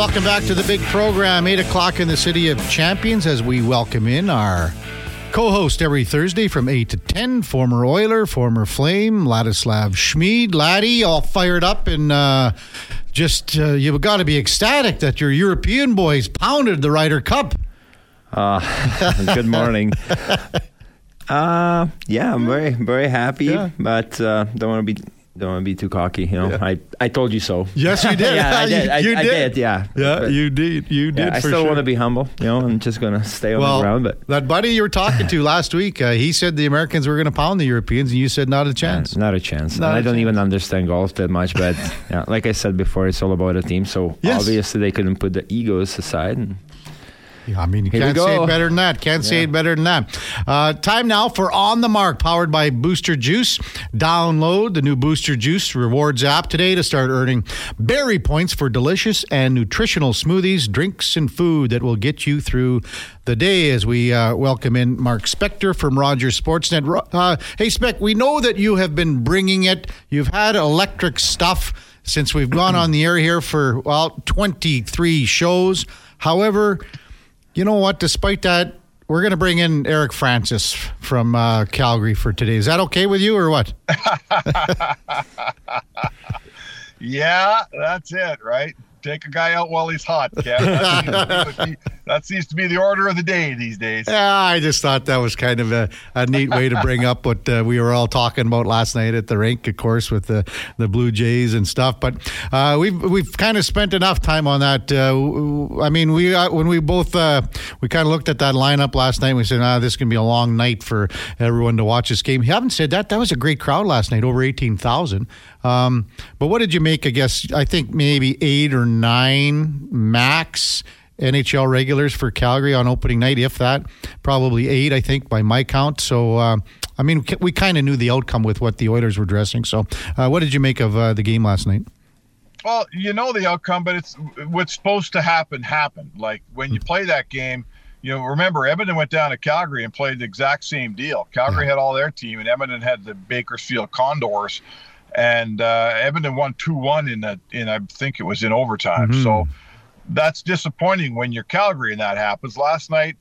welcome back to the big program. 8 o'clock in the City of Champions as we welcome in our co host every Thursday from 8 to 10, former Oiler, former Flame, Ladislav Smid. Laddie, all fired up and uh, just, uh, you've got to be ecstatic that your European boys pounded the Ryder Cup. Uh, good morning. Uh, yeah, I'm very, very happy, Yeah. but uh, don't want to be don't want to be too cocky. You know, I, I told you so. Yes, you did. yeah, I did. I, You I did. did. Yeah. Yeah, But, you did. You did. yeah, I still sure. want to be humble. You know, I'm just gonna stay on well, the ground. But that buddy you were talking to last week, uh, he said the Americans were going to pound the Europeans, and you said not a chance. not a chance. Not a I don't chance. even understand golf that much. But yeah, like I said before, it's all about a team. So Yes. obviously they couldn't put the egos aside. And Yeah, I mean, you Here can't say it better than that. Can't say it better than that. Uh, time now for On the Mark, powered by Booster Juice. Download the new Booster Juice rewards app today to start earning berry points for delicious and nutritional smoothies, drinks, and food that will get you through the day as we uh, welcome in Mark Spector from Rogers Sportsnet. Uh, hey, Spec, we know that you have been bringing it. You've had electric stuff since we've gone on the air here for, well, 23 shows. However, you know what? Despite that, we're going to bring in Eric Francis from uh, Calgary for today. Is that okay with you or what? Yeah, that's it, right? Take a guy out while he's hot, Kev. That seems, to be, that seems to be the order of the day these days. Yeah, I just thought that was kind of a, a neat way to bring up what uh, we were all talking about last night at the rink, of course, with the, the Blue Jays and stuff. But uh, we've we've kind of spent enough time on that. Uh, I mean, we uh, when we both uh, we kind of looked at that lineup last night, we said, "Ah, this is to be a long night for everyone to watch this game." You haven't said that, that was a great crowd last night, over eighteen thousand. Um, but what did you make? I guess I think maybe eight or nine max. NHL regulars for Calgary on opening night, if that. Probably eight, I think, by my count. So, uh, I mean, we kind of knew the outcome with what the Oilers were dressing. So, uh, what did you make of uh, the game last night? Well, you know the outcome, but it's what's supposed to happen happened. Like when you play that game, you know, remember Edmonton went down to Calgary and played the exact same deal. Calgary had all their team, and Edmonton had the Bakersfield Condors, and uh, Edmonton won two one in the in I think it was in overtime. Mhm. So that's disappointing when you're Calgary and that happens. Last night,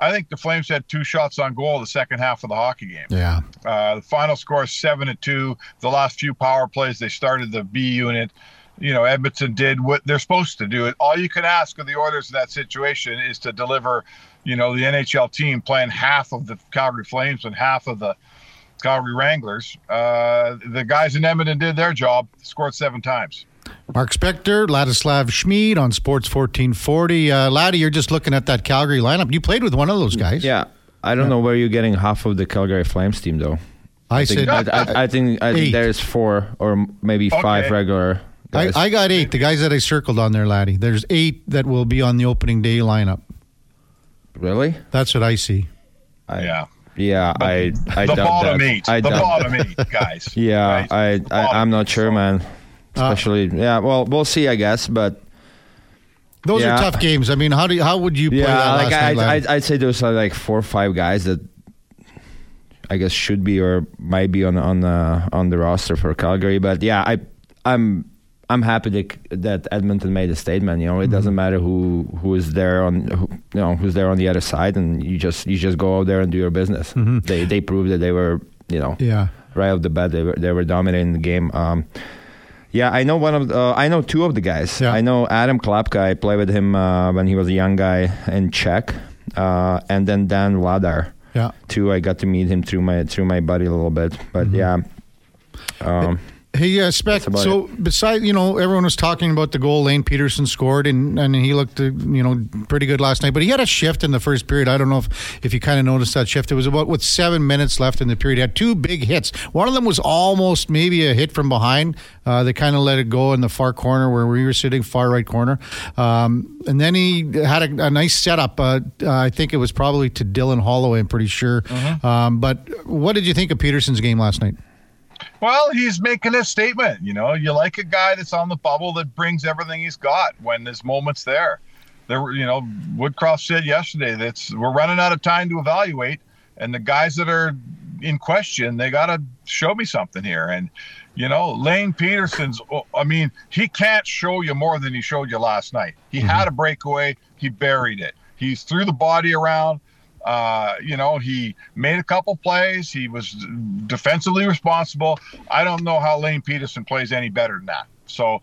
I think the Flames had two shots on goal the second half of the hockey game. Yeah. Uh, the final score is seven to two. The last few power plays, they started the B unit. You know, Edmonton did what they're supposed to do. All you can ask of the orders in that situation is to deliver. You know, the NHL team playing half of the Calgary Flames and half of the Calgary Wranglers. Uh, the guys in Edmonton did their job. Scored seven times. Mark Spector, Ladislav Smid on Sports 1440. Uh, Laddie, you're just looking at that Calgary lineup. You played with one of those guys. yeah, I don't know where you're getting half of the Calgary Flames team though. I, think, said I, I, I think I think there's four or maybe five regular. I, Guys. I got eight. The guys that I circled on there, Laddie. There's eight that will be on the opening day lineup. really? That's what I see. I, Yeah. Yeah, I I the doubt bottom that. eight. I the doubt bottom that. eight guys. Yeah, right? I, I I'm not sure, man. Uh, Especially, yeah. Well, we'll see, I guess. But Those Yeah. are tough games. I mean, how do you, how would you play that yeah, like night, I, Laddie? I I'd say there's uh, like four or five guys that I guess should be or might be on on the on the roster for Calgary. But yeah, I I'm I'm happy that that Edmonton made a statement. You know, it Mm-hmm. doesn't matter who who is there on who, you know who's there on the other side, and you just you just go out there and do your business. Mhm. They they proved that they were you know yeah. right off the bat they were they were dominating the game. Um, yeah, I know one of the, uh, I know two of the guys. Yeah. I know Adam Klapka. I played with him uh, when he was a young guy in Czech, uh, and then Dan Vladar Yeah. too. I got to meet him through my through my buddy a little bit, but yeah. Um, Hey, uh, Spec. So, besides, you know, everyone was talking about the goal Lane Pederson scored, and, and he looked, uh, you know, pretty good last night. But he had a shift in the first period. I don't know if, if you kind of noticed that shift. It was about with seven minutes left in the period. He had two big hits. One of them was almost maybe a hit from behind. Uh, they kind of let it go in the far corner where we were sitting, far right corner. Um, and then he had a, a nice setup. Uh, uh, I think it was probably to Dylan Holloway. I'm pretty sure. Um, but what did you think of Pederson's game last night? Well, he's making a statement. You know, you like a guy that's on the bubble that brings everything he's got when there's moments there. There, were, you know, Woodcroft said yesterday that's we're running out of time to evaluate, and the guys that are in question, they got to show me something here. And You know, Lane Pederson's, oh, I mean, he can't show you more than he showed you last night. He mm-hmm. had a breakaway, he buried it. He threw the body around. Uh, you know, he made a couple plays. He was defensively responsible. I don't know how Lane Pederson plays any better than that. So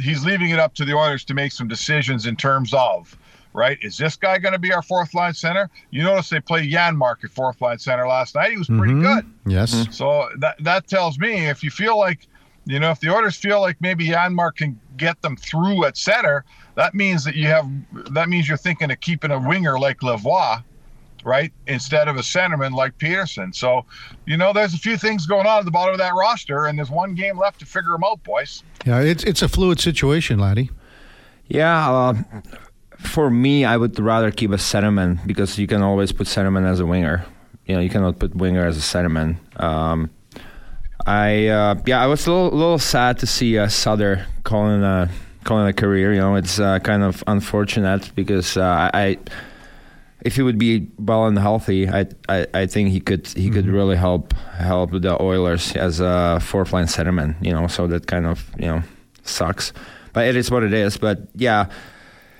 he's leaving it up to the Oilers to make some decisions in terms of right? Is this guy going to be our fourth line center? You notice they played Janmark at fourth line center last night. He was pretty mm-hmm. good. Yes. Mm-hmm. So that that tells me if you feel like, you know, if the Oilers feel like maybe Janmark can get them through at center, that means that you have that means you're thinking of keeping a winger like Lavoie right? Instead of a centerman like Pederson. So, you know, there's a few things going on at the bottom of that roster, and there's one game left to figure them out, boys. Yeah, it's it's a fluid situation, laddie. Yeah, uh, for me, I would rather keep a centerman because you can always put centerman as a winger. You know, you cannot put winger as a centerman. Um, I uh, yeah, I was a little, little sad to see uh, Sutter calling a calling a career. You know, it's uh, kind of unfortunate because uh, I if he would be well and healthy, I I, I think he could he mm-hmm. could really help help the Oilers as a fourth line centerman. You know, so that kind of you know sucks, but it is what it is. But yeah,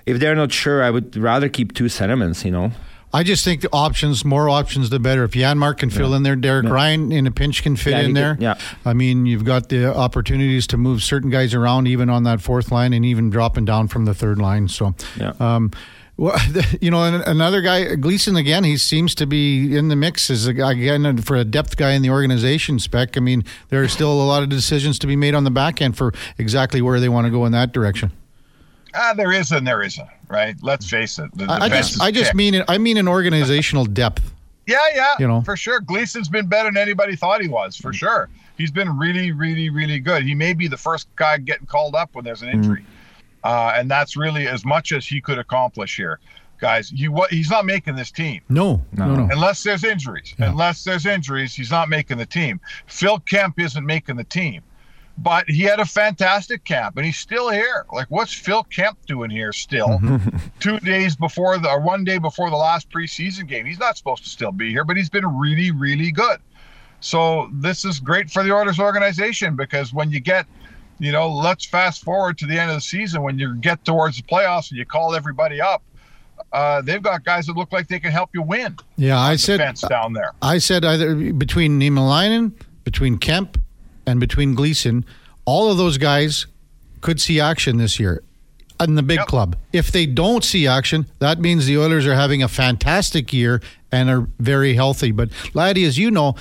if they're not sure, I would rather keep two centermans. You know. I just think the options, more options, the better. If Janmark can fill yeah. in there, Derek yeah. Ryan in a pinch can fit yeah, in there. Yeah. I mean, you've got the opportunities to move certain guys around, even on that fourth line, and even dropping down from the third line. So, yeah. Um, well, you know, another guy, Gleason again. He seems to be in the mix as a guy again for a depth guy in the organization. Spec. I mean, there are still a lot of decisions to be made on the back end for exactly where they want to go in that direction. Ah, there is and there isn't. Right. Let's face it. I just, I just mean, I mean, an organizational depth. Yeah, yeah, you know, for sure. Gleason's been better than anybody thought he was. For sure, he's been really, really, really good. He may be the first guy getting called up when there's an injury. Mm-hmm uh, and that's really as much as he could accomplish here. Guys, he what he's not making this team. No, no, no. Unless there's injuries. Yeah. Unless there's injuries, he's not making the team. Phil Kemp isn't making the team. But he had a fantastic camp and he's still here. Like what's Phil Kemp doing here still? Mm-hmm. Two days before the or one day before the last preseason game. He's not supposed to still be here, but he's been really, really good. So this is great for the Oilers organization because when you get you know, let's fast forward to the end of the season when you get towards the playoffs and you call everybody up. Uh, they've got guys that look like they can help you win. Yeah, I said down there. I said either between Niemelainen, between Kemp, and between Gleason, all of those guys could see action this year in the big yep. club. If they don't see action, that means the Oilers are having a fantastic year and are very healthy. But Laddie, as you know,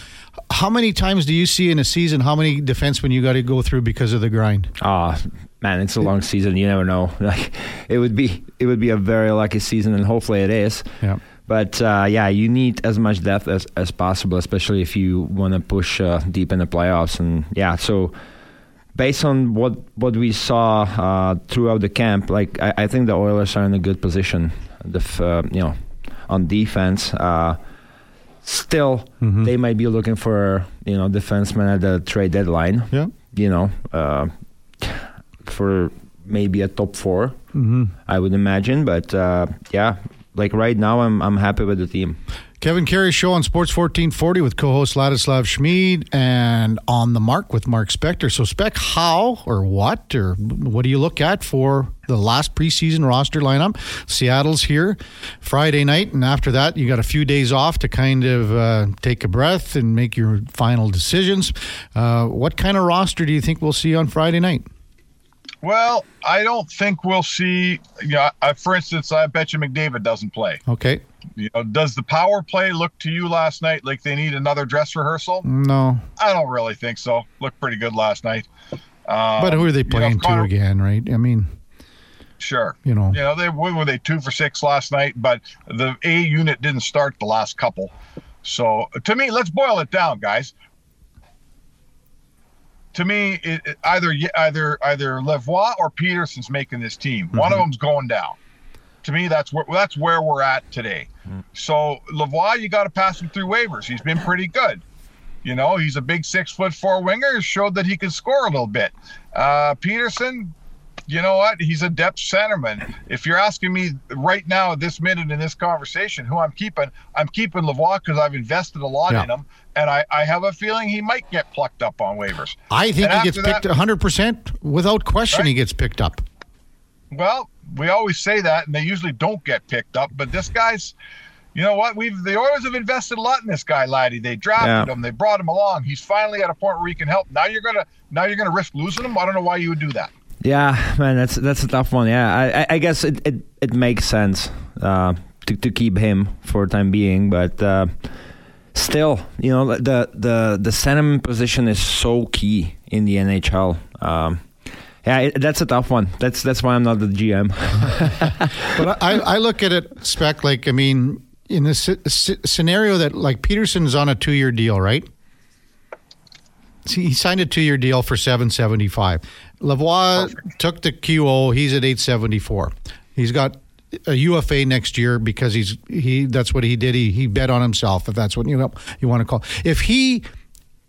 how many times do you see in a season how many defensemen you got to go through because of the grind? Ah, oh, man, it's a long season. You never know. Like it would be, it would be a very lucky season, and hopefully it is. Yeah. But uh, yeah, you need as much depth as, as possible, especially if you want to push uh, deep in the playoffs. And yeah, so based on what what we saw uh, throughout the camp, like I, I, think the Oilers are in a good position. The uh, you know on defense. Still mm-hmm. they might be looking for you know defenseman at the trade deadline. Yeah, you know, uh, for maybe a top 4 mm-hmm. I would imagine. But uh, yeah, like right now, I'm I'm happy with the team. Kevin Karius show on Sports 1440 with co-host Ladislav Smid and on the mark with Mark Spector. So, Spec, how or what or what do you look at for the last preseason roster lineup? Seattle's here Friday night, and after that, you got a few days off to kind of uh, take a breath and make your final decisions. Uh, what kind of roster do you think we'll see on Friday night? Well, I don't think we'll see. You know, I, for instance, I bet you McDavid doesn't play. Okay. You know, does the power play look to you last night like they need another dress rehearsal? No, I don't really think so. Looked pretty good last night. Um, but who are they playing you know, Connor, to again? Right? I mean, sure. You know, you know they were they two for six last night, but the A unit didn't start the last couple. So to me, let's boil it down, guys. To me, it, it, either either either Lavoie or Pederson's making this team. Mm-hmm. One of them's going down to me, that's where that's where we're at today. Mm. So Lavoie, you got to pass him through waivers. He's been pretty good. You know, he's a big six foot four winger. Showed that he can score a little bit. Uh, Pederson, you know what? He's a depth centerman. If you're asking me right now, this minute in this conversation, who I'm keeping, I'm keeping Lavoie because I've invested a lot Yeah. in him, and I, I have a feeling he might get plucked up on waivers. I think And he gets picked that- 100% without question. He gets picked up. Well, we always say that, and they usually don't get picked up. But this guy's, you know what? We've the Oilers have invested a lot in this guy, Laddie. They drafted Yeah. him, they brought him along. He's finally at a point where he can help. Now you're gonna now you're gonna risk losing him. I don't know why you would do that. Yeah, man, that's that's a tough one. Yeah, I, I, I guess it, it, it makes sense uh, to to keep him for the time being, but uh, still, you know, the the the centerman position is so key in the NHL. Um, yeah, it, that's a tough one. That's that's why I'm not the GM. But I, I look at it, Spec, like, I mean, in this sce- sce- scenario that, like, Pederson's on a two year deal, right? See, he signed a two year deal for 775 Lavoie took the QO, he's at 874 He's got a UFA next year because he's he that's what he did. He he bet on himself, if that's what you know you want to call. If he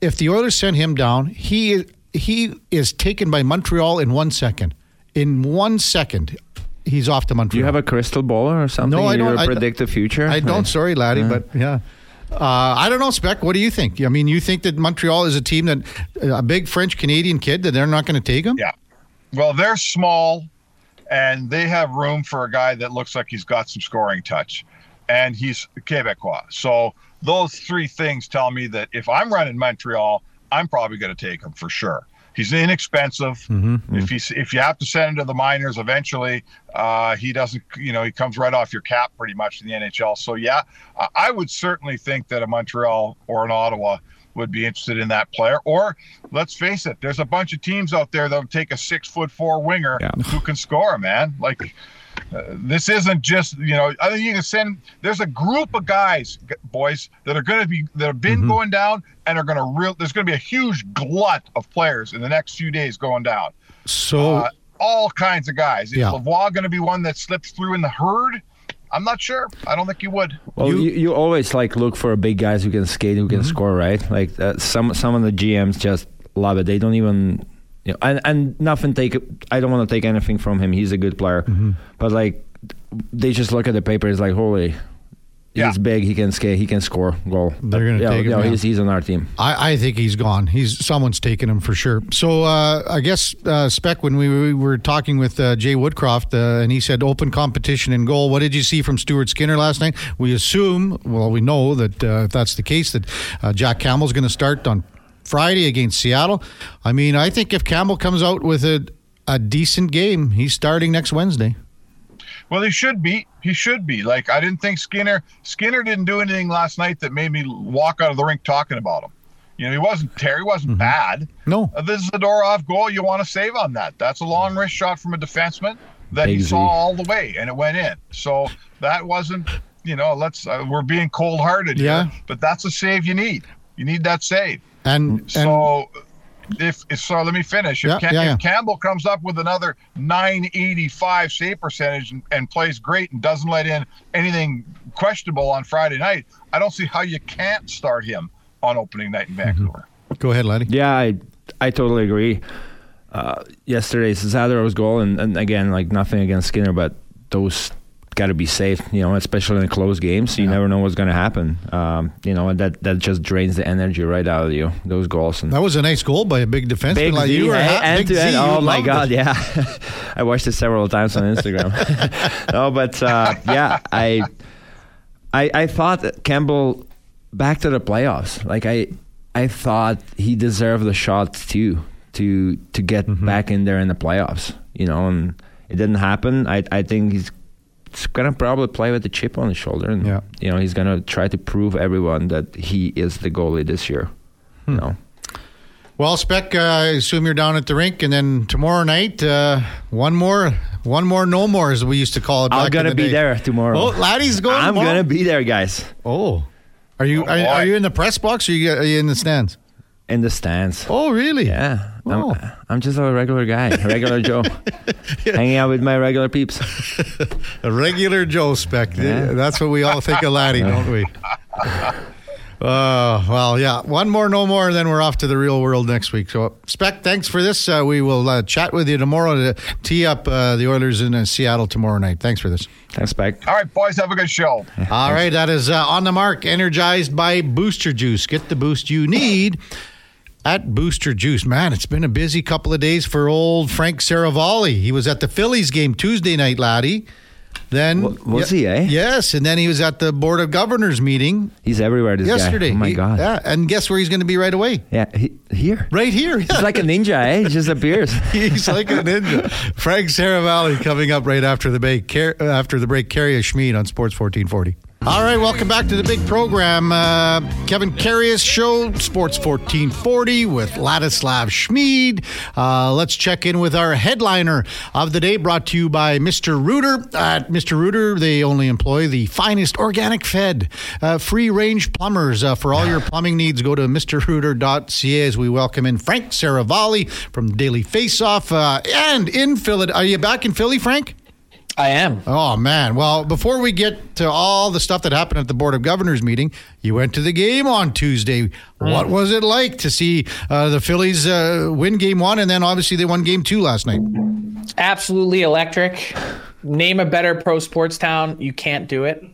if the Oilers send him down, he he is taken by Montreal in one second. In one second, he's off to Montreal. Do you have a crystal ball or something? No, I You don't. I- predict the future. I don't. Sorry, laddie, Yeah. but yeah. Uh, I don't know, Spec. What do you think? I mean, you think that Montreal is a team that a big French Canadian kid that they're not going to take him? Yeah. Well, they're small and they have room for a guy that looks like he's got some scoring touch. And he's Quebecois. So those three things tell me that if I'm running Montreal, I'm probably going to take him for sure. He's inexpensive. If he's if you have to send him to the minors eventually, uh, he doesn't. You know, he comes right off your cap pretty much in the NHL. So yeah, I- I would certainly think that a Montreal or an Ottawa would be interested in that player. Or let's face it, there's a bunch of teams out there that'll take a six foot four winger Yeah. who can score, man. Like uh, this isn't just you know. I think you can send. There's a group of guys, boys, that are going to be that have been going down and are going to real. There's going to be a huge glut of players in the next few days going down. So Uh, all kinds of guys. Is Yeah. Lavoie going to be one that slips through in the herd? I'm not sure. I don't think you would. Well, You- you, you, always like look for big guys who can skate, who can score, right? Like uh, some some of the GMs just love it. They don't even, you know, and and nothing take. I don't want to take anything from him. He's a good player, but like they just look at the paper. It's like holy. Yeah. He's big. He can skate. He can score goal. They're gonna yeah, take him, Yeah, yeah. he's, he's on our team. I, I think he's gone. He's someone's taken him for sure. So uh, I guess uh, Spec, when we, we were talking with uh, Jay Woodcroft, uh, and he said open competition in goal. What did you see from Stuart Skinner last night? We assume, well, we know that uh, if that's the case, that uh, Jack Campbell's going to start on Friday against Seattle. I mean, I think if Campbell comes out with a a decent game, he's starting next Wednesday. Well, he should be. He should be. Like I didn't think Skinner. Skinner didn't do anything last night that made me walk out of the rink talking about him. You know, he wasn't Terry wasn't bad. No, Uh, This is a door off goal. You want to save on that. That's a long wrist shot from a defenseman that he saw all the way, and it went in. So that wasn't. You know, let's. Uh, we're being cold hearted. Yeah. Here, but that's a save you need. You need that save. And and So if, if so, let me finish. If, Yeah, Cam- yeah, yeah. if Campbell comes up with another 985 save percentage and, and plays great and doesn't let in anything questionable on Friday night, I don't see how you can't start him on opening night in Mm-hmm. Vancouver. go ahead, Lenny. Yeah, I I totally agree. Uh, yesterday's Zadorov's goal, and, and again, like nothing against Skinner, but those got to be safe. You know, especially in close games, you Yeah. never know what's going to happen. Um, you know, and that that just drains the energy right out of you. Those goals and That was a nice goal by a big defenseman big like Z, you. were ha- end big to. Z, Oh my god, it. yeah, I watched it several times on Instagram. no, but uh, yeah, I, I I thought Campbell back to the playoffs. Like I I thought he deserved the shot too to to get Mm-hmm. back in there in the playoffs. You know, and it didn't happen. I I think he's. He's gonna probably play with the chip on his shoulder, and Yeah. you know he's gonna try to prove everyone that he is the goalie this year. Hmm. You know, Well, Spec, uh, I assume you're down at the rink, and then tomorrow night, uh, one more, one more, no more, as we used to call it. I'm gonna the be day. there tomorrow. Oh, laddie's going. I'm tomorrow? gonna be there, guys, Oh, are you? Oh, are, are you in the press box? Or are you, are you in the stands? in the stands. Oh, really? Yeah, Oh. I'm, I'm just a regular guy, a regular Joe, hanging out with my regular peeps. A regular Joe Spec. Yeah. That's what we all think of Laddie, don't we? Uh, well, yeah. One more, no more, and then we're off to the real world next week. So, Spec, thanks for this. Uh, we will uh, chat with you tomorrow to tee up uh, the Oilers in uh, Seattle tomorrow night. Thanks for this. Thanks, Spec. All right, boys, have a good show. All right, that is uh, on the mark, energized by Booster Juice. Get the boost you need at Booster Juice. Man, it's been a busy couple of days for old Frank Seravalli. He was at the Phillies game Tuesday night, laddie. Then W- was he, eh? Yes, and then he was at the Board of Governors meeting He's everywhere. This yesterday. guy. Oh my He- god. Yeah, and guess where he's going to be right away? Yeah, he, here. Right here. He's like a ninja, eh? He just appears. He's like a ninja. Frank Seravalli coming up right after the break. Car- after the break, Carrie Smid on Sports 1440. All right, welcome back to the big program. Uh, Kevin Karius Show, Sports 1440 with Ladislav Smid. Uh, let's check in with our headliner of the day, brought to you by Mr. Rooter. At Mr. Rooter, they only employ the finest organic fed, uh, free range plumbers. Uh, for all your plumbing needs, go to MrRooter.ca as we welcome in Frank Seravalli from Daily Faceoff uh, and in Philly. Are you back in Philly, Frank? I am. Oh man! Well, before we get to all the stuff that happened at the Board of Governors meeting, you went to the game on Tuesday. What was it like to see uh, the Phillies uh, win Game One, and then obviously they won Game Two last night? Absolutely electric. Name a better pro sports town. You can't do it.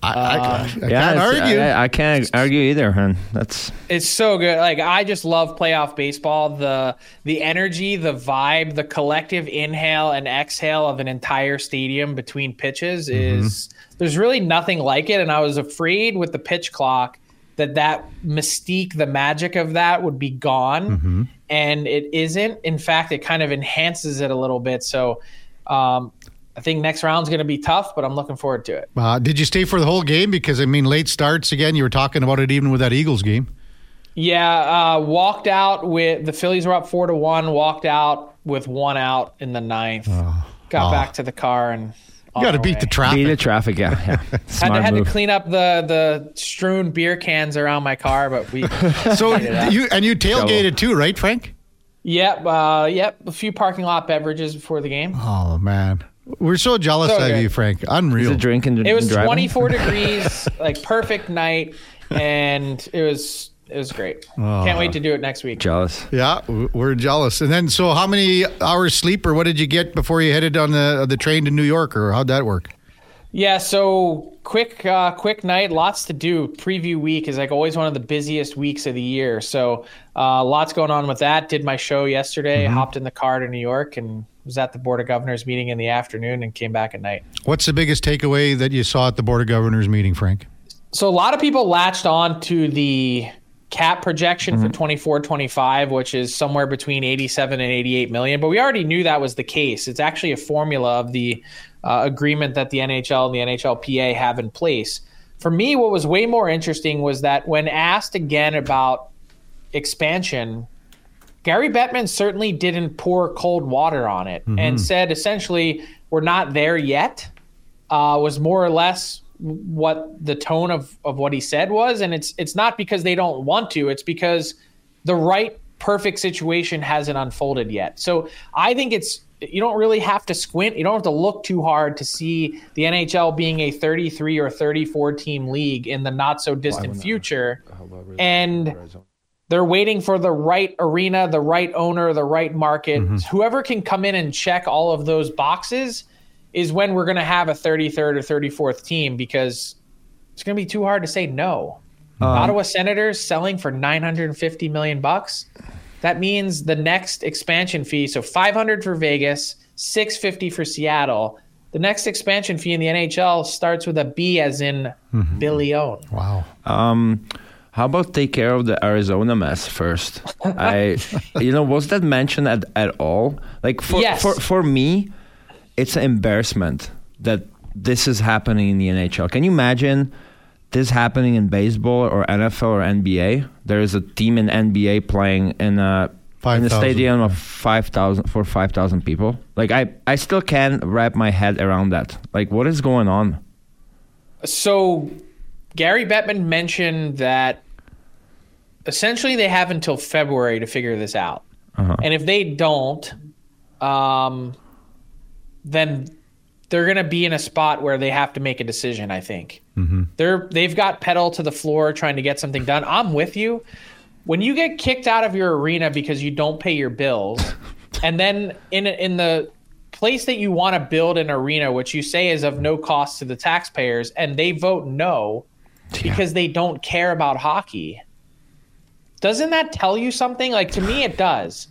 I, I, uh, I yeah, can't argue. I, I can't argue either, man. That's It's so good. Like I just love playoff baseball. The the energy, the vibe, the collective inhale and exhale of an entire stadium between pitches mm-hmm. is there's really nothing like it. And I was afraid with the pitch clock that that mystique, the magic of that would be gone, mm-hmm. and it isn't. In fact, it kind of enhances it a little bit. So. Um, I think next round's going to be tough, but I'm looking forward to it. Uh, did you stay for the whole game? Because I mean, late starts again. You were talking about it even with that Eagles game. Yeah, uh, walked out with the Phillies were up four to one. Walked out with one out in the ninth. Got Oh. back to the car and You got to beat the traffic. beat the traffic. Yeah, yeah. Had to, Smart had to clean up the the strewn beer cans around my car, but we. So you and you tailgated too, right, Frank? yep, uh, yep. A few parking lot beverages before the game. Oh man, we're so jealous So of good. you, Frank. Is Unreal. it drinking? It was driving? 24 degrees, like perfect night, and it was it was great. Can't wait to do it next week. Jealous. Yeah, we're jealous. And then, so how many hours sleep, or what did you get before you headed on the the train to New York, or how'd that work? Yeah, so quick, uh, quick night, lots to do. Preview week is like always one of the busiest weeks of the year. So uh, lots going on with that. Did my show yesterday. Hopped in the car to New York and was at the Board of Governors meeting in the afternoon and came back at night. What's the biggest takeaway that you saw at the Board of Governors meeting, Frank? So a lot of people latched on to the cap projection for 24 25 which is somewhere between 87 and 88 million but we already knew that was the case. It's actually a formula of the uh, agreement that the nhl and the nhlpa have in place. For me what was way more interesting was that when asked again about expansion Gary Bettman certainly didn't pour cold water on it and said essentially, we're not there yet, uh, was more or less what the tone of, of what he said was. And it's it's not because they don't want to, it's because the right perfect situation hasn't unfolded yet. So I think it's you don't really have to squint. You don't have to look too hard to see the NHL being a 33 or 34 team league in the not so distant future. And they're waiting for the right arena, the right owner, the right market. Whoever can come in and check all of those boxes is when we're going to have a 33rd or 34th team because it's going to be too hard to say no. Ottawa Senators selling for 950 million bucks. That means the next expansion fee, so 500 for Vegas, 650 for Seattle. The next expansion fee in the NHL starts with a B as in billion. Wow. Um, how about take care of the Arizona mess first? I, you know, was that mentioned at, at all? Like for, Yes. for for me, it's an embarrassment that this is happening in the NHL. Can you imagine this happening in baseball or NFL or NBA? There is a team in NBA playing in a in a 5,000, stadium of five thousand for five thousand people. Like I, I still can't wrap my head around that. Like what is going on? So Gary Bettman mentioned that essentially they have until February to figure this out. And if they don't, um, then they're going to be in a spot where they have to make a decision. I think mm-hmm. they're they've got pedal to the floor trying to get something done. I'm with you. When you get kicked out of your arena because you don't pay your bills, and then in in the place that you want to build an arena, which you say is of no cost to the taxpayers, and they vote no because they don't care about hockey. Doesn't that tell you something? Like to me, it does.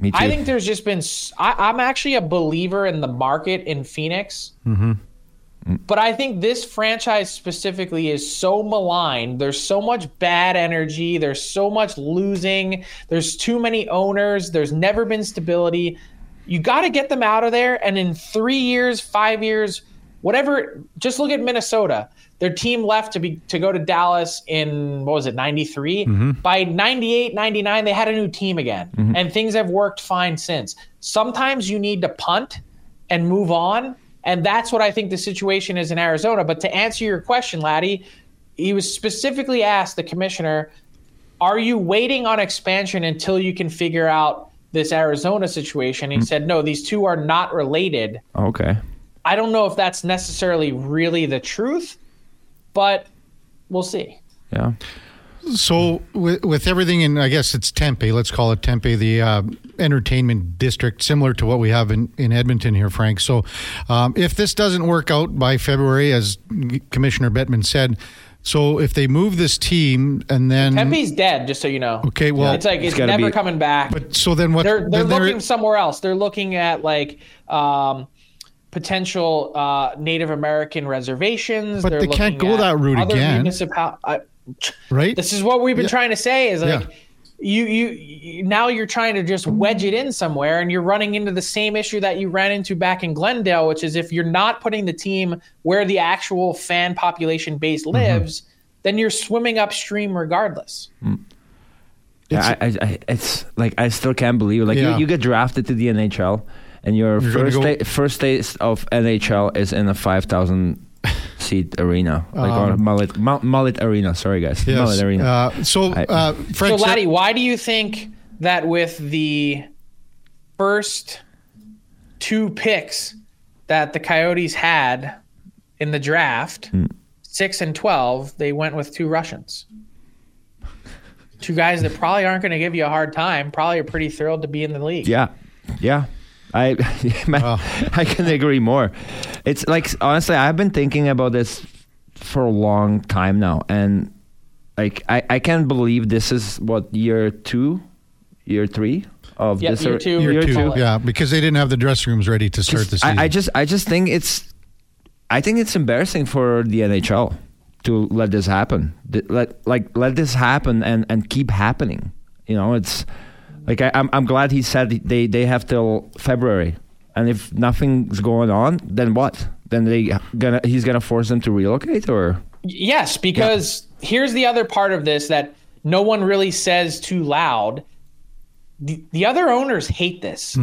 Me too. I think there's just been. I, am actually a believer in the market in Phoenix. Mm-hmm. But I think this franchise specifically is so maligned. There's so much bad energy. There's so much losing. There's too many owners. There's never been stability. You got to get them out of there. And in three years, five years, whatever, just look at Minnesota. Their team left to be to go to Dallas in what was it, 93? Mm-hmm. By 98, 99, they had a new team again. Mm-hmm. And things have worked fine since. Sometimes you need to punt and move on. And that's what I think the situation is in Arizona. But to answer your question, Laddie, he was specifically asked the commissioner, Are you waiting on expansion until you can figure out this Arizona situation? He mm-hmm. said, No, these two are not related. okay. I don't know if that's necessarily really the truth, but we'll see. Yeah. So with, with everything in, I guess it's Tempe. Let's call it Tempe, the uh, entertainment district, similar to what we have in, in Edmonton here, Frank. So um, if this doesn't work out by February, as Commissioner Bettman said, so if they move this team and then Tempe's dead, just so you know. okay, well, it's like it's, gotta never be- coming back. but so then what? they're they're then there- looking somewhere else. They're looking at like um, potential uh, Native American reservations. But They're they can't go that route again. municipal- I, right? this is what we've been Yeah. trying to say. Is like Yeah. you, you you now you're trying to just wedge it in somewhere, and you're running into the same issue that you ran into back in Glendale, which is if you're not putting the team where the actual fan population base Mm-hmm. lives. Then you're swimming upstream regardless. Yeah, I, I, I, it's like I still can't believe it. Like Yeah. you, you get drafted to the NHL, and your You're first day, first taste of NHL is in a five thousand seat arena, like or Um, Mullett Mul- Mullett arena. Sorry guys, Yes. Mullett arena. Uh, so, I- uh, So, Laddie, why do you think that with the first two picks that the Coyotes had in the draft, six and 12, they went with two Russians? Two guys that probably aren't going to give you a hard time, probably are pretty thrilled to be in the league. Yeah, yeah. I man, Wow. I can agree more. It's like honestly, I've been thinking about this for a long time now, and like I, I can't believe this is what year two, year three of Yep, this year or- two. year Year two, two. yeah, because they didn't have the dressing rooms ready to start the season. I, I just I just think it's I think it's embarrassing for the NHL to let this happen. Let like let this happen and and keep happening. You know, it's like I, I'm I'm glad he said they they have till February, and if nothing's going on, then what? Then they gonna he's gonna force them to relocate or Yes, because here's the other part of this that no one really says too loud. The, the other owners hate this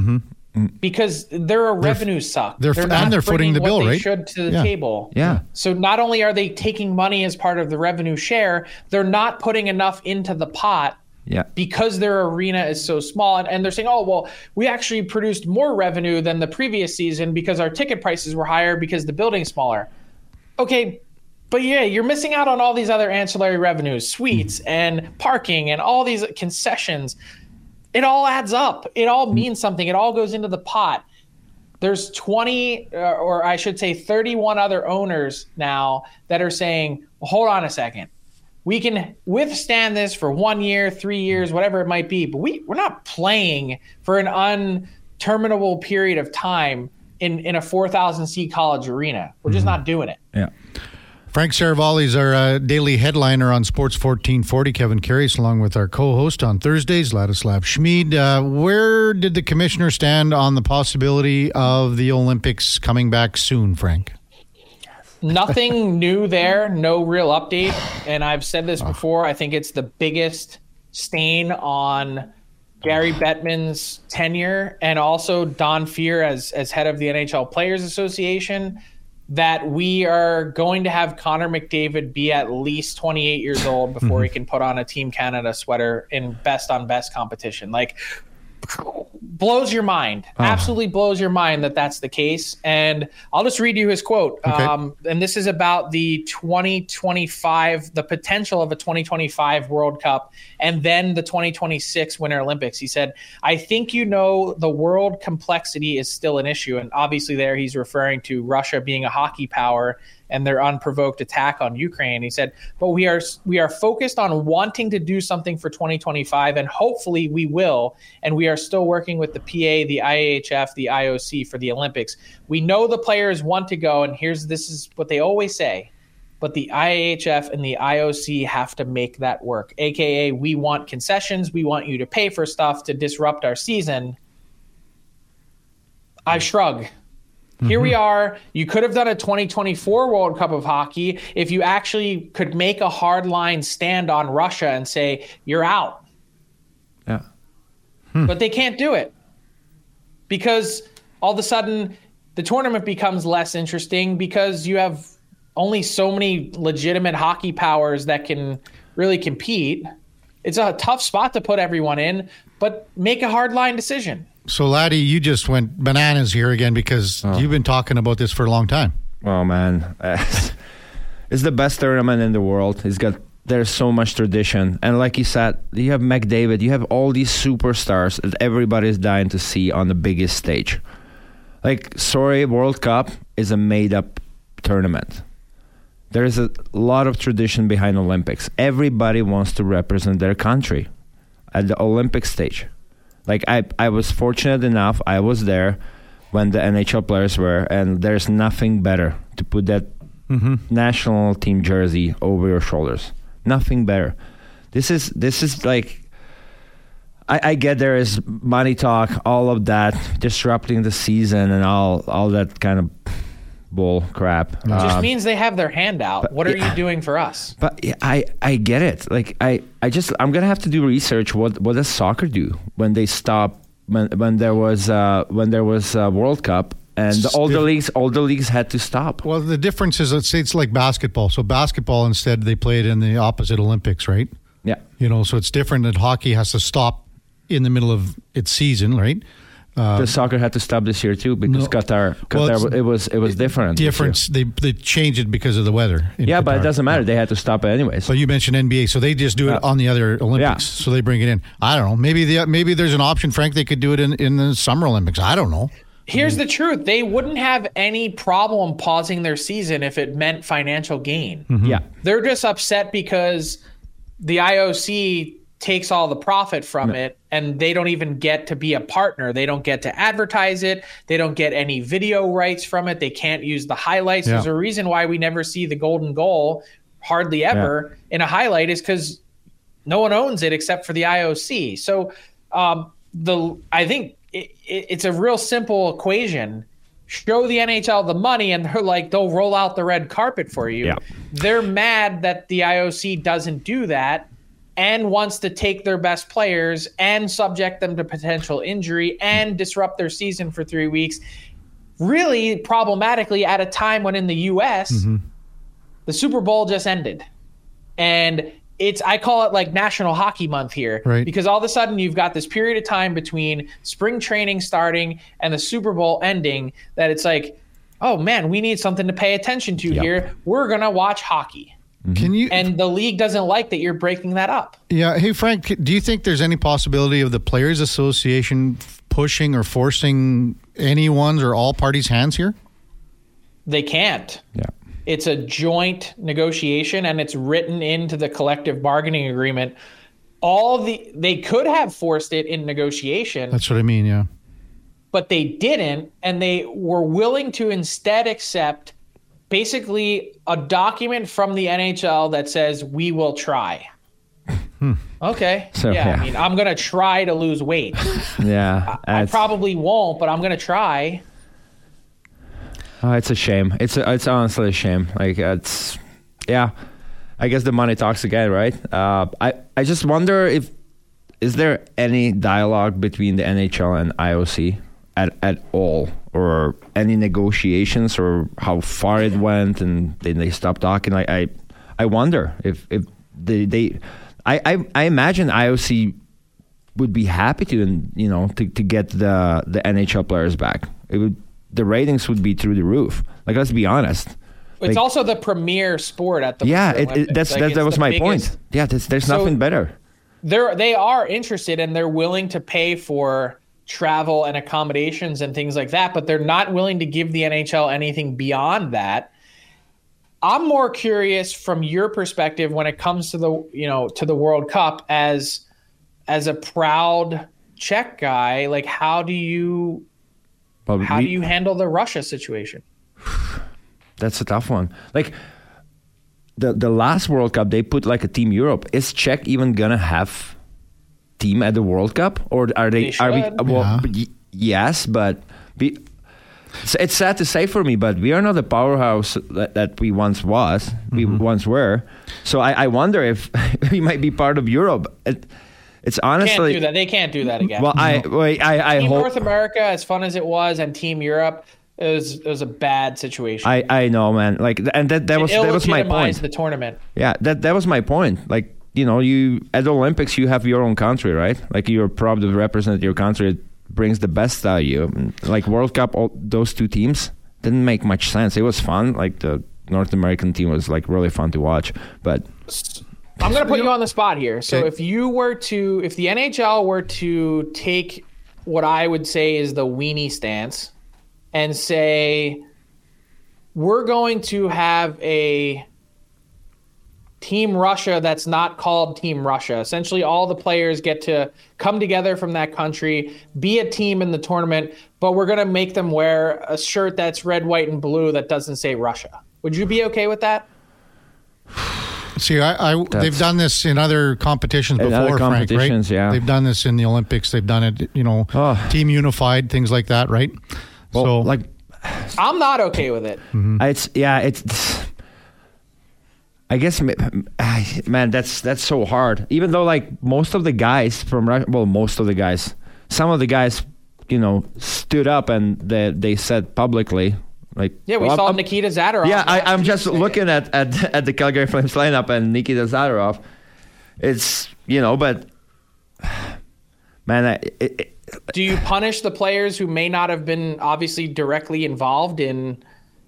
because they're a revenue suck. Mm-hmm. they're- and not they're footing the what bill, they right? Should to the Yeah. table. Yeah. So not only are they taking money as part of the revenue share, they're not putting enough into the pot yeah. because their arena is so small and, and they're saying oh well we actually produced more revenue than the previous season because our ticket prices were higher because the building's smaller. Okay but yeah you're missing out on all these other ancillary revenues suites and parking and all these concessions. It all adds up. It all means something. It all goes into the pot. There's 20 uh, or i should say 31 other owners now that are saying well, hold on a second we can withstand this for one year, three years, whatever it might be, but we, we're not playing for an unterminable period of time in, in a 4,000 seat college arena. We're just not doing it. Yeah. Frank Seravalli is our uh, daily headliner on Sports 1440. Kevin Karius, along with our co-host on Thursdays, Ladislav Smid. Uh, where did the commissioner stand on the possibility of the Olympics coming back soon, Frank? Nothing new there, no real update. And I've said this ah. before. I think it's the biggest stain on Gary Bettman's tenure and also Don Fehr as, as head of the NHL Players Association that we are going to have Connor McDavid be at least 28 years old before mm-hmm. he can put on a Team Canada sweater in best on best competition. Like, blows your mind. Oh. Absolutely blows your mind that that's the case. And I'll just read you his quote. Okay. Um, and this is about the 2025, the potential of a 2025 World Cup and then the 2026 Winter Olympics. He said, I think you know the world complexity is still an issue. And obviously, there he's referring to Russia being a hockey power and their unprovoked attack on Ukraine. He said, "But we are we are focused on wanting to do something for 2025, and hopefully we will. And we are still working with the PA, the IIHF, the IOC for the Olympics. We know the players want to go, and here's this is what they always say." But the IIHF and the IOC have to make that work. AKA, we want concessions. We want you to pay for stuff to disrupt our season. I shrug. Here we mm-hmm. are. You could have done a 2024 World Cup of Hockey if you actually could make a hard line stand on Russia and say, you're out. Yeah. Hmm. But they can't do it because all of a sudden the tournament becomes less interesting because you have only so many legitimate hockey powers that can really compete. It's a tough spot to put everyone in, but make a hard line decision. So, Laddie, you just went bananas here again because oh. you've been talking about this for a long time. Oh man, it's the best tournament in the world. It's got there's so much tradition, and like you said, you have McDavid, you have all these superstars that everybody's dying to see on the biggest stage. Like, sorry, World Cup is a made-up tournament. There's a lot of tradition behind Olympics. Everybody wants to represent their country at the Olympic stage. Like I, I was fortunate enough. I was there when the NHL players were, and there's nothing better to put that mm-hmm. national team jersey over your shoulders. Nothing better. This is this is like. I, I get there is money talk, all of that, disrupting the season and all all that kind of bull crap. It just Um, means they have their hand out. What are yeah. you doing for us? but yeah, I I get it. Like I I just I'm gonna have to do research. What what does soccer do when they stop when when there was uh, when there was a World Cup and the, all the leagues all the leagues had to stop. Well, the difference is, let's say it's like basketball. So, basketball instead, they played it in the opposite Olympics, right? Yeah. You know, so it's different that hockey has to stop in the middle of its season, right? The soccer had to stop this year too because no. Qatar, Well, Qatar it's- it was it was different. this. Difference. They they changed it because of the weather. in Yeah, but it doesn't matter. They had to stop it anyways. But you mentioned NBA, so they just do it Uh, on the other Olympics. yeah. So they bring it in. I don't know. Maybe the maybe there's an option, Frank. They could do it in, in the Summer Olympics. I don't know. Here's the truth. They wouldn't have any problem pausing their season if it meant financial gain. yeah. They're just upset because the IOC takes all the profit from it and they don't even get to be a partner. They don't get to advertise it. They don't get any video rights from it. They can't use the highlights. Yeah. There's a reason why we never see the golden goal hardly ever in a highlight is because no one owns it except for the IOC. So um, the I think it, it, it's a real simple equation. Show the NHL the money, and they're like they'll roll out the red carpet for you. Yeah. They're mad that the IOC doesn't do that and wants to take their best players and subject them to potential injury and disrupt their season for three weeks. Really problematically at a time when in the US, mm-hmm. the Super Bowl just ended. And it's I call it like National Hockey Month here. Right. Because all of a sudden you've got this period of time between spring training starting and the Super Bowl ending that it's like, oh man, we need something to pay attention to here. We're gonna watch hockey. Mm-hmm. Can you? And the league doesn't like that you're breaking that up. yeah. Hey, Frank. Do you think there's any possibility of the Players Association pushing or forcing anyone's or all parties' hands here? They can't. Yeah. It's a joint negotiation and it's written into the collective bargaining agreement. All the they could have forced it in negotiation, That's what I mean. Yeah. but they didn't and they were willing to instead accept basically a document from the NHL that says we will try. Okay. So, yeah, yeah. I mean, I'm going to try to lose weight. Yeah. I it's, probably won't, but I'm going to try. oh, it's a shame. It's a, it's honestly a shame. Like it's yeah. I guess the money talks again, right? Uh, I I just wonder if is there any dialogue between the NHL and IOC at at all, or any negotiations, or how far it went, and then they stopped talking. Like I I wonder if if they they I I, I imagine IOC would be happy to, and you know, to, to get the the NHL players back. It would the ratings would be through the roof. Like let's be honest. It's Like- also the premier sport at the yeah, it, it, that's Like, that, that was my biggest- point. Yeah, there's, there's So- nothing better. they're they are interested and they're willing to pay for travel and accommodations and things like that, but they're not willing to give the NHL anything beyond that. I'm more curious from your perspective when it comes to the you know to the World Cup as as a proud Czech guy. Like, how do you how do you handle the Russia situation? That's a tough one. Like the the last World Cup, they put like a Team Europe. Is Czech even gonna have team at the World Cup, or are they? They are we? Well, Yeah. y- yes, but we. It's, it's sad to say for me, but we are not the powerhouse that, that we once was. We Mm-hmm. once were. So I, I wonder if we might be part of Europe. It, it's Can't honestly. do that. They can't do that again. Well, I wait, I I Team hope. North America, as fun as it was, and Team Europe, it was it was a bad situation. I, I know, man. Like, and that that was It that was my point. The tournament. Yeah, that that was my point. Like you know, you at the Olympics you have your own country, right? Like you're proud to represent your country. It brings the best out of you. Like World Cup, all those two teams didn't make much sense. It was fun. Like the North American team was like really fun to watch, but I'm going to put you on the spot here. So Okay. if you were to, if the NHL were to take what I would say is the weenie stance and say, we're going to have a Team Russia that's not called Team Russia. Essentially, all the players get to come together from that country, be a team in the tournament, but we're going to make them wear a shirt that's red, white, and blue that doesn't say Russia. Would you be okay with that? See, I, I they've done this in other competitions In before, other Frank. right? yeah. They've done this in the Olympics. They've done it, you know, Oh. team unified, things like that, right? well, so, like I'm not okay with it. it's yeah, it's. I guess, man, that's that's so hard. Even though, like most of the guys from Russia, well, most of the guys, some of the guys, you know, stood up and they they said publicly, like, Yeah, we well, saw I'm- Nikita Zadorov. Yeah, I, I'm just looking at, at at the Calgary Flames lineup and Nikita Zadorov. It's you know, but man, I, it, it, Do you punish the players who may not have been obviously directly involved in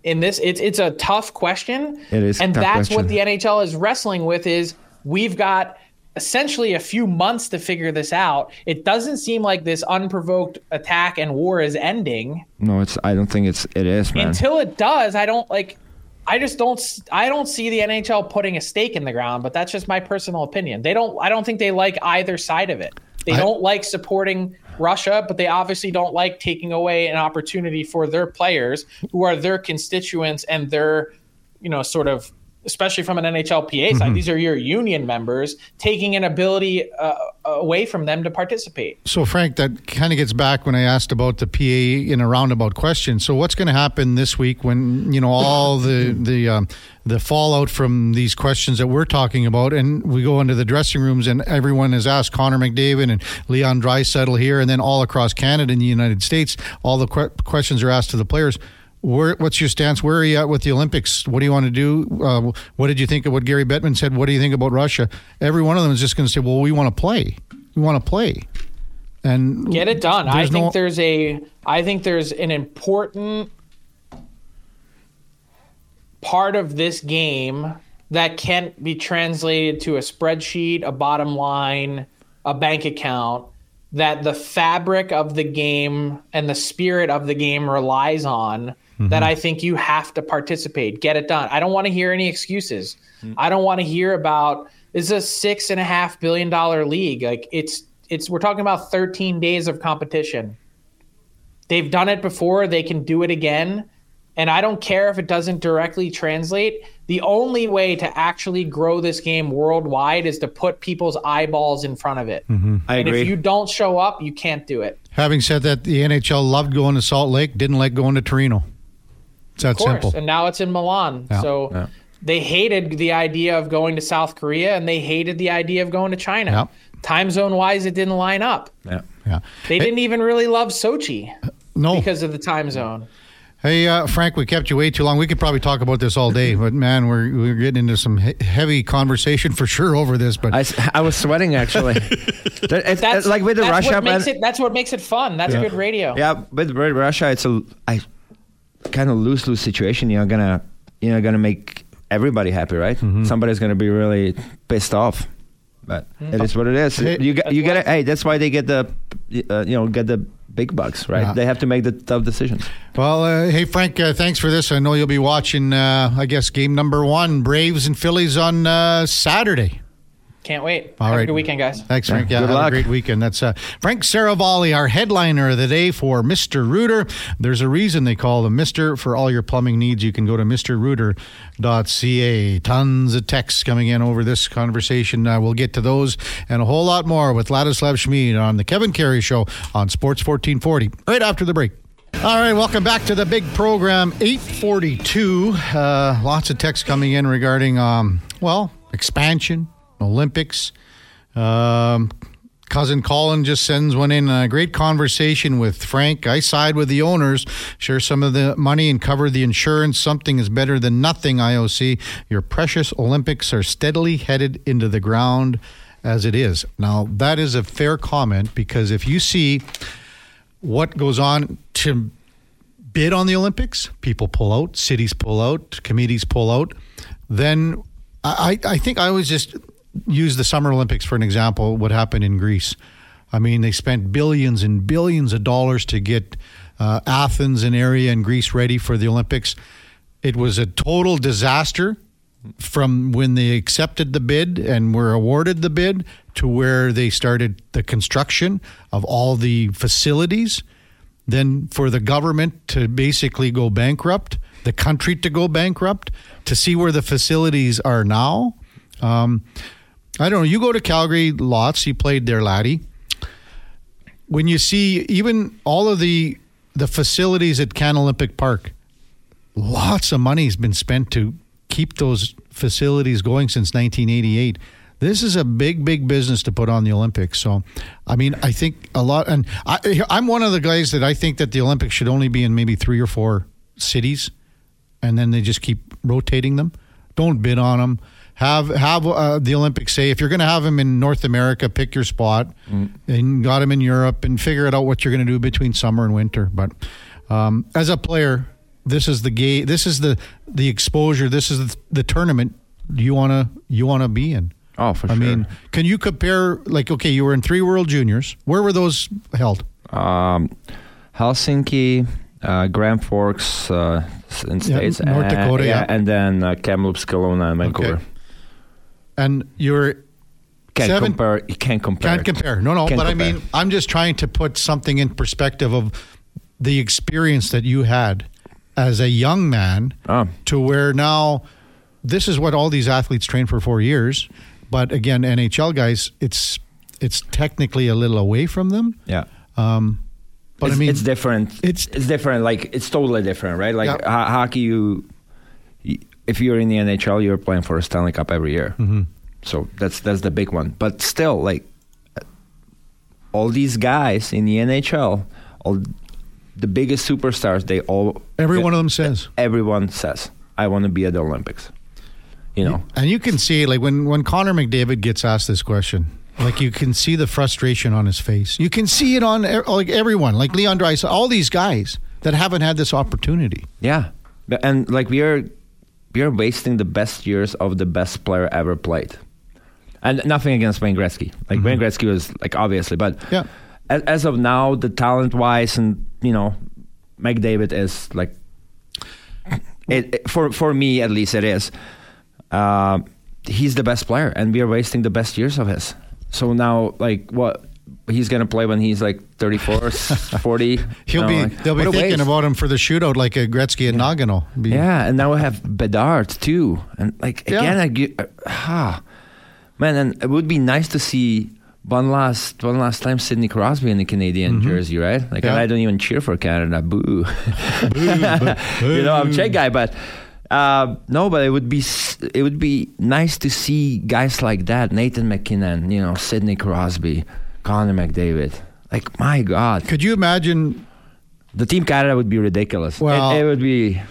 in this? It's it's a tough question. It is and that's what the NHL is wrestling with. Is we've got essentially a few months to figure this out. It doesn't seem like this unprovoked attack and war is ending. no, it's. I don't think it's. It is, man. Until it does, I don't like. I just don't. I don't see the NHL putting a stake in the ground. But that's just my personal opinion. They don't. I don't think they like either side of it. They I- don't like supporting Russia, but they obviously don't like taking away an opportunity for their players, who are their constituents and their, you know, sort of. Especially from an NHLPA Mm-hmm. side, these are your union members taking an ability uh, away from them to participate. So, Frank, that kind of gets back when I asked about the PA in a roundabout question. So, what's going to happen this week when you know all the the um, the fallout from these questions that we're talking about, and we go into the dressing rooms and everyone is asked Connor McDavid and Leon Draisaitl here, and then all across Canada and the United States, all the que- questions are asked to the players. Where, what's your stance? Where are you at with the Olympics? What do you want to do? Uh, what did you think of what Gary Bettman said? What do you think about Russia? Every one of them is just going to say, "Well, we want to play. We want to play." And Get it done. I think no- there's a I think there's an important part of this game that can't be translated to a spreadsheet, a bottom line, a bank account that the fabric of the game and the spirit of the game relies on that mm-hmm. I think you have to participate. Get it done. I don't want to hear any excuses. Mm-hmm. I don't want to hear about this is a six and a half billion dollar league. Like it's it's we're talking about 13 days of competition. They've done it before, they can do it again. And I don't care if it doesn't directly translate. The only way to actually grow this game worldwide is to put people's eyeballs in front of it. Mm-hmm. I And agree. if you don't show up, you can't do it. Having said that, the NHL loved going to Salt Lake, didn't like going to Torino. It's that Of course. simple. And now it's in Milan. Yeah. So Yeah. they hated the idea of going to South Korea and they hated the idea of going to China. Yeah. Time zone wise, it didn't line up. yeah. Yeah. They didn't even really love Sochi No. because of the time zone. Hey, uh, Frank, we kept you way too long. We could probably talk about this all day, but man, we're, we're getting into some he- heavy conversation for sure over this. But I was sweating actually. It's- That's it's like with the that's Russia what makes it. That's what makes it fun. That's good radio. Yeah, with with Russia, it's a I kind of lose lose situation. You're gonna you're gonna make everybody happy, right? Mm-hmm. Somebody's gonna be really pissed off, but it is what it is. Hey- you get you That's get it. Hey, that's why they get the uh, you know get the big bucks, right? Yeah. They have to make the tough decisions. Well, uh, hey Frank, uh, thanks for this. I know you'll be watching. Uh, I guess game number one, Braves and Phillies on uh, Saturday. Can't wait. All Have right. a good weekend, guys. Thanks, Frank. Yeah, good have luck. a great weekend. That's uh, Frank Seravalli, our headliner of the day for Mr. Rooter. There's a reason they call him Mr. For all your plumbing needs, you can go to mrrooter.ca. Tons of texts coming in over this conversation. Uh, we'll get to those and a whole lot more with Ladislav Smid on the Kevin Karius Show on Sports 1440 right after the break. All right, welcome back to the big program. 842. Uh, lots of texts coming in regarding, um, well, expansion, Olympics. Um, cousin Colin just sends one in. A great conversation with Frank. I side with the owners. Share some of the money and cover the insurance. Something is better than nothing, IOC. Your precious Olympics are steadily headed into the ground as it is. Now, that is a fair comment because if you see what goes on to bid on the Olympics, people pull out, cities pull out, committees pull out, then I, I think I always just use the Summer Olympics for an example, what happened in Greece. I mean, they spent billions and billions of dollars to get uh, Athens and area and Greece ready for the Olympics. It was a total disaster from when they accepted the bid and were awarded the bid to where they started the construction of all the facilities. Then for the government to basically go bankrupt, the country to go bankrupt, to see where the facilities are now. Um, I don't know. You go to Calgary lots. You played there, laddie. When you see even all of the the facilities at Can Olympic Park, lots of money has been spent to keep those facilities going since 1988. This is a big, big business to put on the Olympics. So, I mean, I think a lot, and I, I'm one of the guys that I think that the Olympics should only be in maybe three or four cities, and then they just keep rotating them. Don't bid on them. Have have uh, the Olympics say if you're going to have them in North America, pick your spot, and got them in Europe, and figure it out what you're going to do between summer and winter. But um, as a player, this is the gay. This is the the exposure. This is the, the tournament you want to you want to be in. Oh, for I sure. mean, can you compare? Like, okay, you were in three World Juniors. Where were those held? um, Helsinki, uh, Grand Forks uh, in Yeah, states, North and- Dakota, yeah. and then uh, Kamloops, Kelowna, and Vancouver. Okay. And you're Can't Seven- compare. You can't compare. Can't compare. No, no. Can't but compare. I mean, I'm just trying to put something in perspective of the experience that you had as a young man Oh. to where now this is what all these athletes train for four years. But again, NHL guys, it's it's technically a little away from them. Yeah. Um, but it's, I mean, it's different. it's- It's different. Like it's totally different, right? Like Yeah. ho- hockey, you, if you're in the NHL, you're playing for a Stanley Cup every year. Mm-hmm. So that's that's the big one. But still, like all these guys in the NHL, all the biggest superstars, they all every one of them says. everyone says, "I want to be at the Olympics." You know, And you can see like when when Connor McDavid gets asked this question, like you can see the frustration on his face. You can see it on like everyone, like Leon Draisaitl, all these guys that haven't had this opportunity. yeah, and like we are, we are wasting the best years of the best player ever played. And nothing against Wayne Gretzky. Like Wayne Gretzky was like obviously, but Mm-hmm. Yeah. as, as of now, the talent wise, and you know, McDavid is like, it, it- for for me at least, it is. Uh, he's the best player, and we are wasting the best years of his. So now, like, what he's gonna play when he's like 34, 40? He'll know, be like, they'll be thinking about him for the shootout like a Gretzky at Nagano. Be- Yeah, and now we have Bedard too, and like Yeah. again, I get, uh, ah, man, and it would be nice to see one last one last time Sidney Crosby in the Canadian jersey, right? Like, and Mm-hmm. Yeah. I don't even cheer for Canada, boo. you know, I'm a Czech guy, but. Uh, no, but it would be it would be nice to see guys like that, Nathan MacKinnon, you know, Sidney Crosby, Connor McDavid. Like my God, Could you imagine The Team Canada would be ridiculous. Well- it, it would be.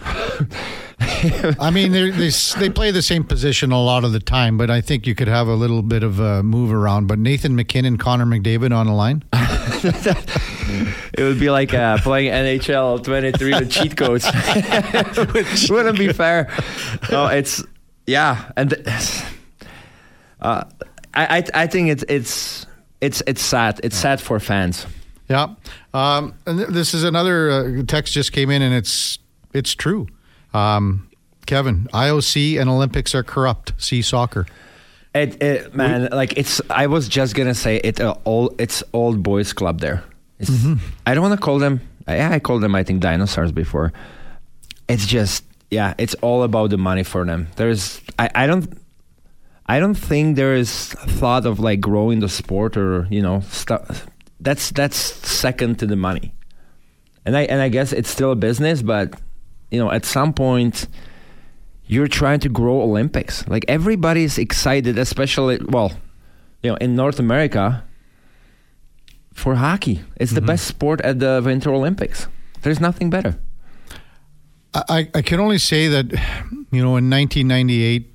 I mean, they're- they s- they play the same position a lot of the time, but I think you could have a little bit of a move around. But Nathan MacKinnon, Connor McDavid on the line. It would be like uh, playing NHL 23 with cheat codes. Wouldn't be fair. No, it's yeah, and uh, I, I I think it's it's it's it's sad. It's sad for fans. Yeah. Um, and th- this is another uh, text just came in, and it's it's true. Um, Kevin, IOC and Olympics are corrupt. See soccer. It, it man, like it's. I was just gonna say it. Uh, all it's old boys club there. It's, I don't want to call them. Yeah, I called them. I think dinosaurs before. It's just yeah. It's all about the money for them. There's. I. I don't. I don't think there is thought of like growing the sport or you know stuff. That's that's second to the money. And I and I guess it's still a business, but you know at some point you're trying to grow Olympics. Like everybody's excited, especially well, you know, in North America for hockey. It's the mm-hmm. best sport at the Winter Olympics. There's nothing better. I, I can only say that, you know, in 1998,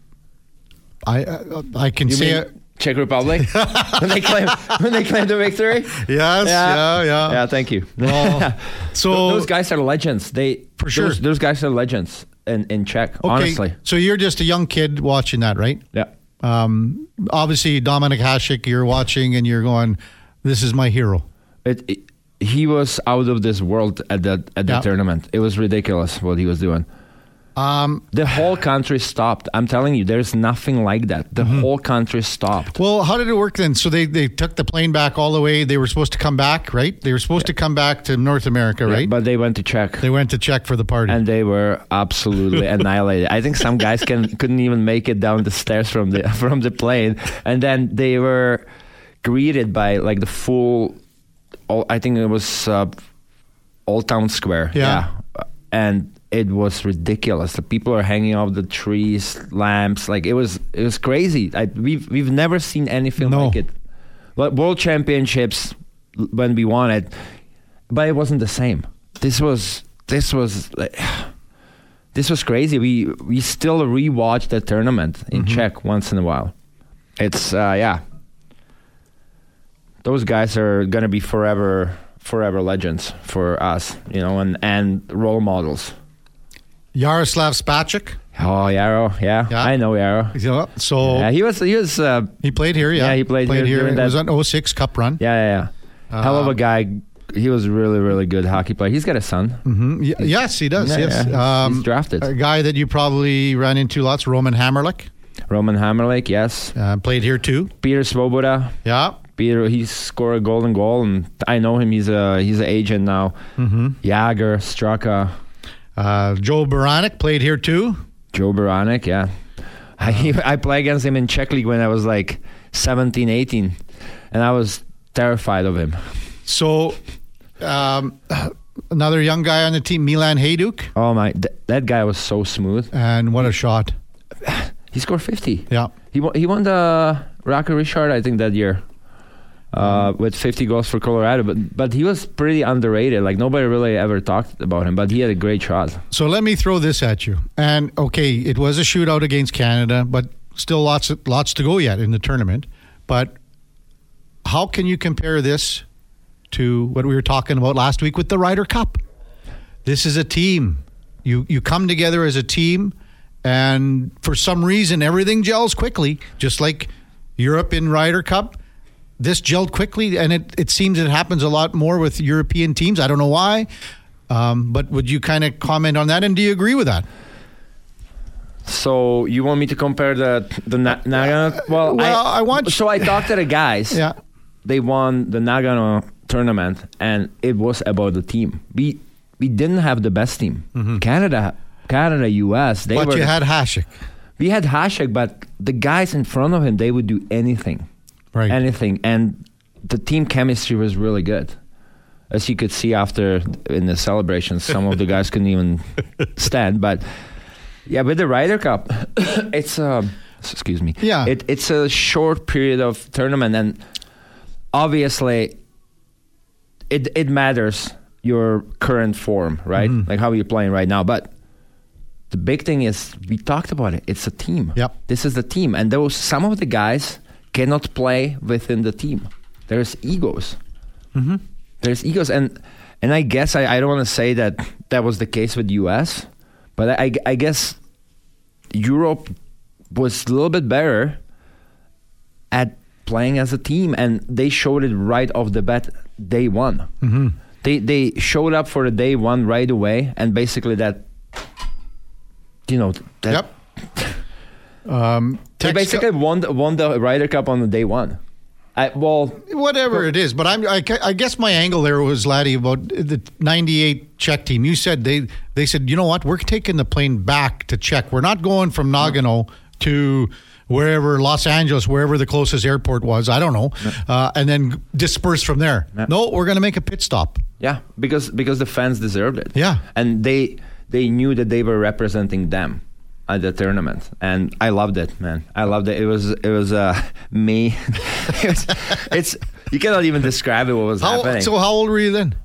I I, I can You say mean it. Czech Republic when they claim when they claim the victory? Yes, yeah, yeah. Yeah, thank you. Well, so those guys are legends. They For sure. Those, those guys are legends in, in Czech. okay, Honestly, so you're just a young kid watching that, right? yeah. Um, obviously, Dominik Hasek, you're watching and you're going, "This is my hero." It, it- he was out of this world at that at the Yeah. tournament. It was ridiculous what he was doing. Um, The whole country stopped. I'm telling you, there's nothing like that. The Mm-hmm. whole country stopped. well, how did it work then? So they they took the plane back all the way. They were supposed to come back, right? They were supposed to come back to North America, right? But they went to Czech. they went to Czech for the party. and they were absolutely annihilated. I think some guys can couldn't even make it down the stairs from the from the plane, and then they were greeted by like the full. All, I think it was uh, Old Town Square. Yeah. and it was ridiculous. The people are hanging off the trees, lamps. Like it was it was crazy. I, we've we've never seen anything No. like it. But World Championships when we won it, but it wasn't the same. This was this was like, this was crazy. We we still rewatch the tournament in Czech once in a while. It's uh, yeah. Those guys are gonna be forever forever legends for us, you know, and and role models. Jaroslav Spacek. Oh, Yarrow, yeah, Yeah. I know Yarrow. Yeah, so Yeah, he was he was uh, he played here. Yeah, Yeah, he played here during It was an 06 Cup run. yeah yeah yeah. Hell of a guy. He was really really good hockey player. He's got a son. Mhm. Y- yes, he does. Yes, Um, he's drafted. A guy that you probably ran into lots, Roman Hamrlik, Roman Hamrlik, yes. uh, played here too. Peter Svoboda, Yeah, Peter, he scored a golden goal, and I know him. He's a he's an agent now. Mm-hmm. Jagr, Straka, uh, Joe Beranek played here too. Joe Beranek, yeah. I I played against him in Czech league when I was like 17, 18, and I was terrified of him. So, um, another young guy on the team, Milan Hejduk, Oh my, th- that guy was so smooth. and what a shot! He scored fifty. Yeah, He won, he won the Rocket Richard, I think, that year. Uh, with 50 goals for Colorado, but but he was pretty underrated. Like nobody really ever talked about him, but he had a great shot. So let me throw this at you. And okay, it was a shootout against Canada, but still lots lots to go yet in the tournament. But how can you compare this to what we were talking about last week with the Ryder Cup? This is a team. You you come together as a team and for some reason everything gels quickly, just like Europe in Ryder Cup. This gelled quickly, and it, it seems it happens a lot more with European teams. I don't know why. Um, but would you kind of comment on that, and do you agree with that? So you want me to compare the the Na- Nagano? Well, well, I want- So I talked to the guys. Yeah. They won the Nagano tournament, and it was about the team. We we didn't have the best team. Canada, Canada, U.S. They Mm-hmm. but were. you had Hasek, we had Hasek, but the guys in front of him, they would do anything, right? anything, and the team chemistry was really good. As you could see after in the celebrations, some of the guys couldn't even stand. But yeah, with the Ryder Cup, it's a excuse me. Yeah. it, it's a short period of tournament, and obviously, it it matters your current form, right? Mm-hmm. Like how you're playing right now. But the big thing is we talked about it. It's a team. Yep. This is the team, and those some of the guys cannot play within the team. There's egos. Mm-hmm. There's egos, and and I guess I, I don't want to say that that was the case with U.S., but I, I guess Europe was a little bit better at playing as a team, and they showed it right off the bat day one. Mm-hmm. They they showed up for the day one right away, and basically that, you know, that Yep. Um, they basically won the, won the Ryder Cup on the day one. I, well, whatever it is. But I'm, I, I guess my angle there was Laddie about the '98 Czech team. You said they they said, you know what, we're taking the plane back to Czech. We're not going from Nagano to wherever Los Angeles, wherever the closest airport was. I don't know, uh, and then disperse from there. No, we're going to make a pit stop. Yeah, because because the fans deserved it. Yeah. and they they knew that they were representing them at the tournament, and I loved it, man. I loved it. It was it was uh, me. it was, it's you cannot even describe it. What was How, happening? so how old were you then?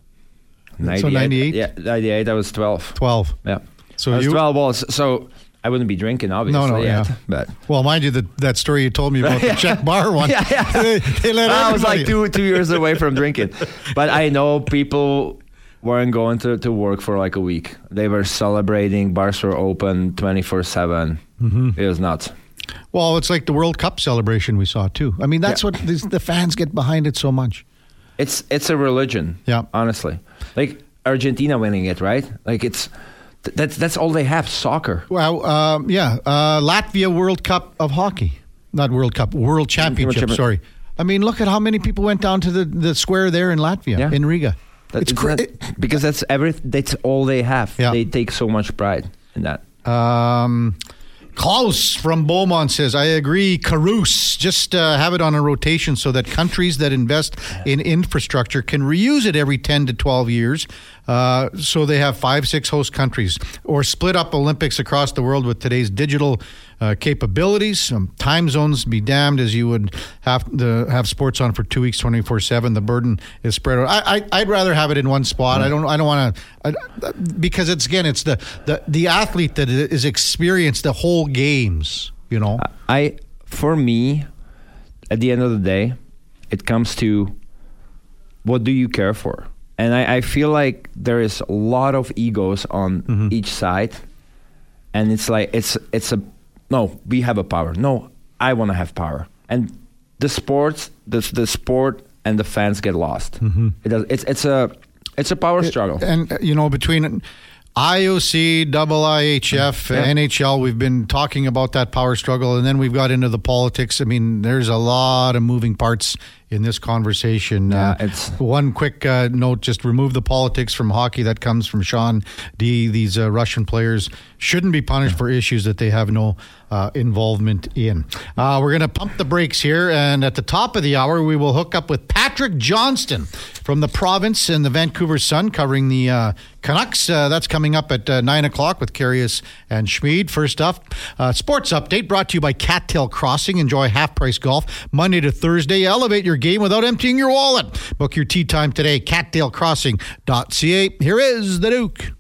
98, 98? Yeah, ninety eight. I was twelve. Twelve. Yeah. So I was you- twelve balls. So I wouldn't be drinking, obviously. no, yet, yeah. But Well, mind you, that that story you told me about the Czech bar one. Yeah, yeah. they, they let I was like two two years away from drinking, but I know people weren't going to, to work for like a week. They were celebrating. Bars were open twenty four seven. Mm-hmm. It was nuts. Well, it's like the World Cup celebration we saw too. I mean, that's Yeah. what these, the fans get behind it so much. It's it's a religion. Yeah. honestly, like Argentina winning it, right? Like it's that's that's all they have. Soccer. Well, um, yeah, uh, Latvia World Cup of hockey, not World Cup, World Championship. Sorry, I mean, look at how many people went down to the, the square there in Latvia, Yeah. in Riga. That- it's cra- not- because that's every that's all they have. Yeah. They take so much pride in that. Um, Klaus from Beaumont says, I agree. Karius, just uh, have it on a rotation so that countries that invest in infrastructure can reuse it every 10 to 12 years. Uh, so they have five, six host countries, or split up Olympics across the world with today's digital uh, capabilities. Um, time zones be damned as you would have to have sports on for two weeks, 24 7. The burden is spread out. I, I'd rather have it in one spot. I don't, I don't want to, because it's, again, it's the, the, the athlete that is experienced the whole games, you know? I for me, at the end of the day, it comes to what do you care for? And I, I feel like there is a lot of egos on each side. And it's like it's it's a no, we have a power. No, I wanna have power. And the sports the the sport and the fans get lost. It does it's it's a it's a power struggle. And uh, you know, between IOC, double IHF, Yeah. NHL, we've been talking about that power struggle, and then we've got into the politics. I mean, there's a lot of moving parts in this conversation. Yeah, Uh, it's- one quick uh, note: just remove the politics from hockey. That comes from Sean D. These uh, Russian players shouldn't be punished for issues that they have no uh, involvement in. Uh, we're going to pump the brakes here, and at the top of the hour, we will hook up with Patrick Johnston from the province and the Vancouver Sun, covering the uh, Canucks. Uh, that's coming up at uh, nine o'clock with Karius and Smid. First up, uh, sports update brought to you by Cattail Crossing. Enjoy half price golf Monday to Thursday. Elevate your game without emptying your wallet. Book your tee time today. CattailCrossing.ca. Here is the Duke.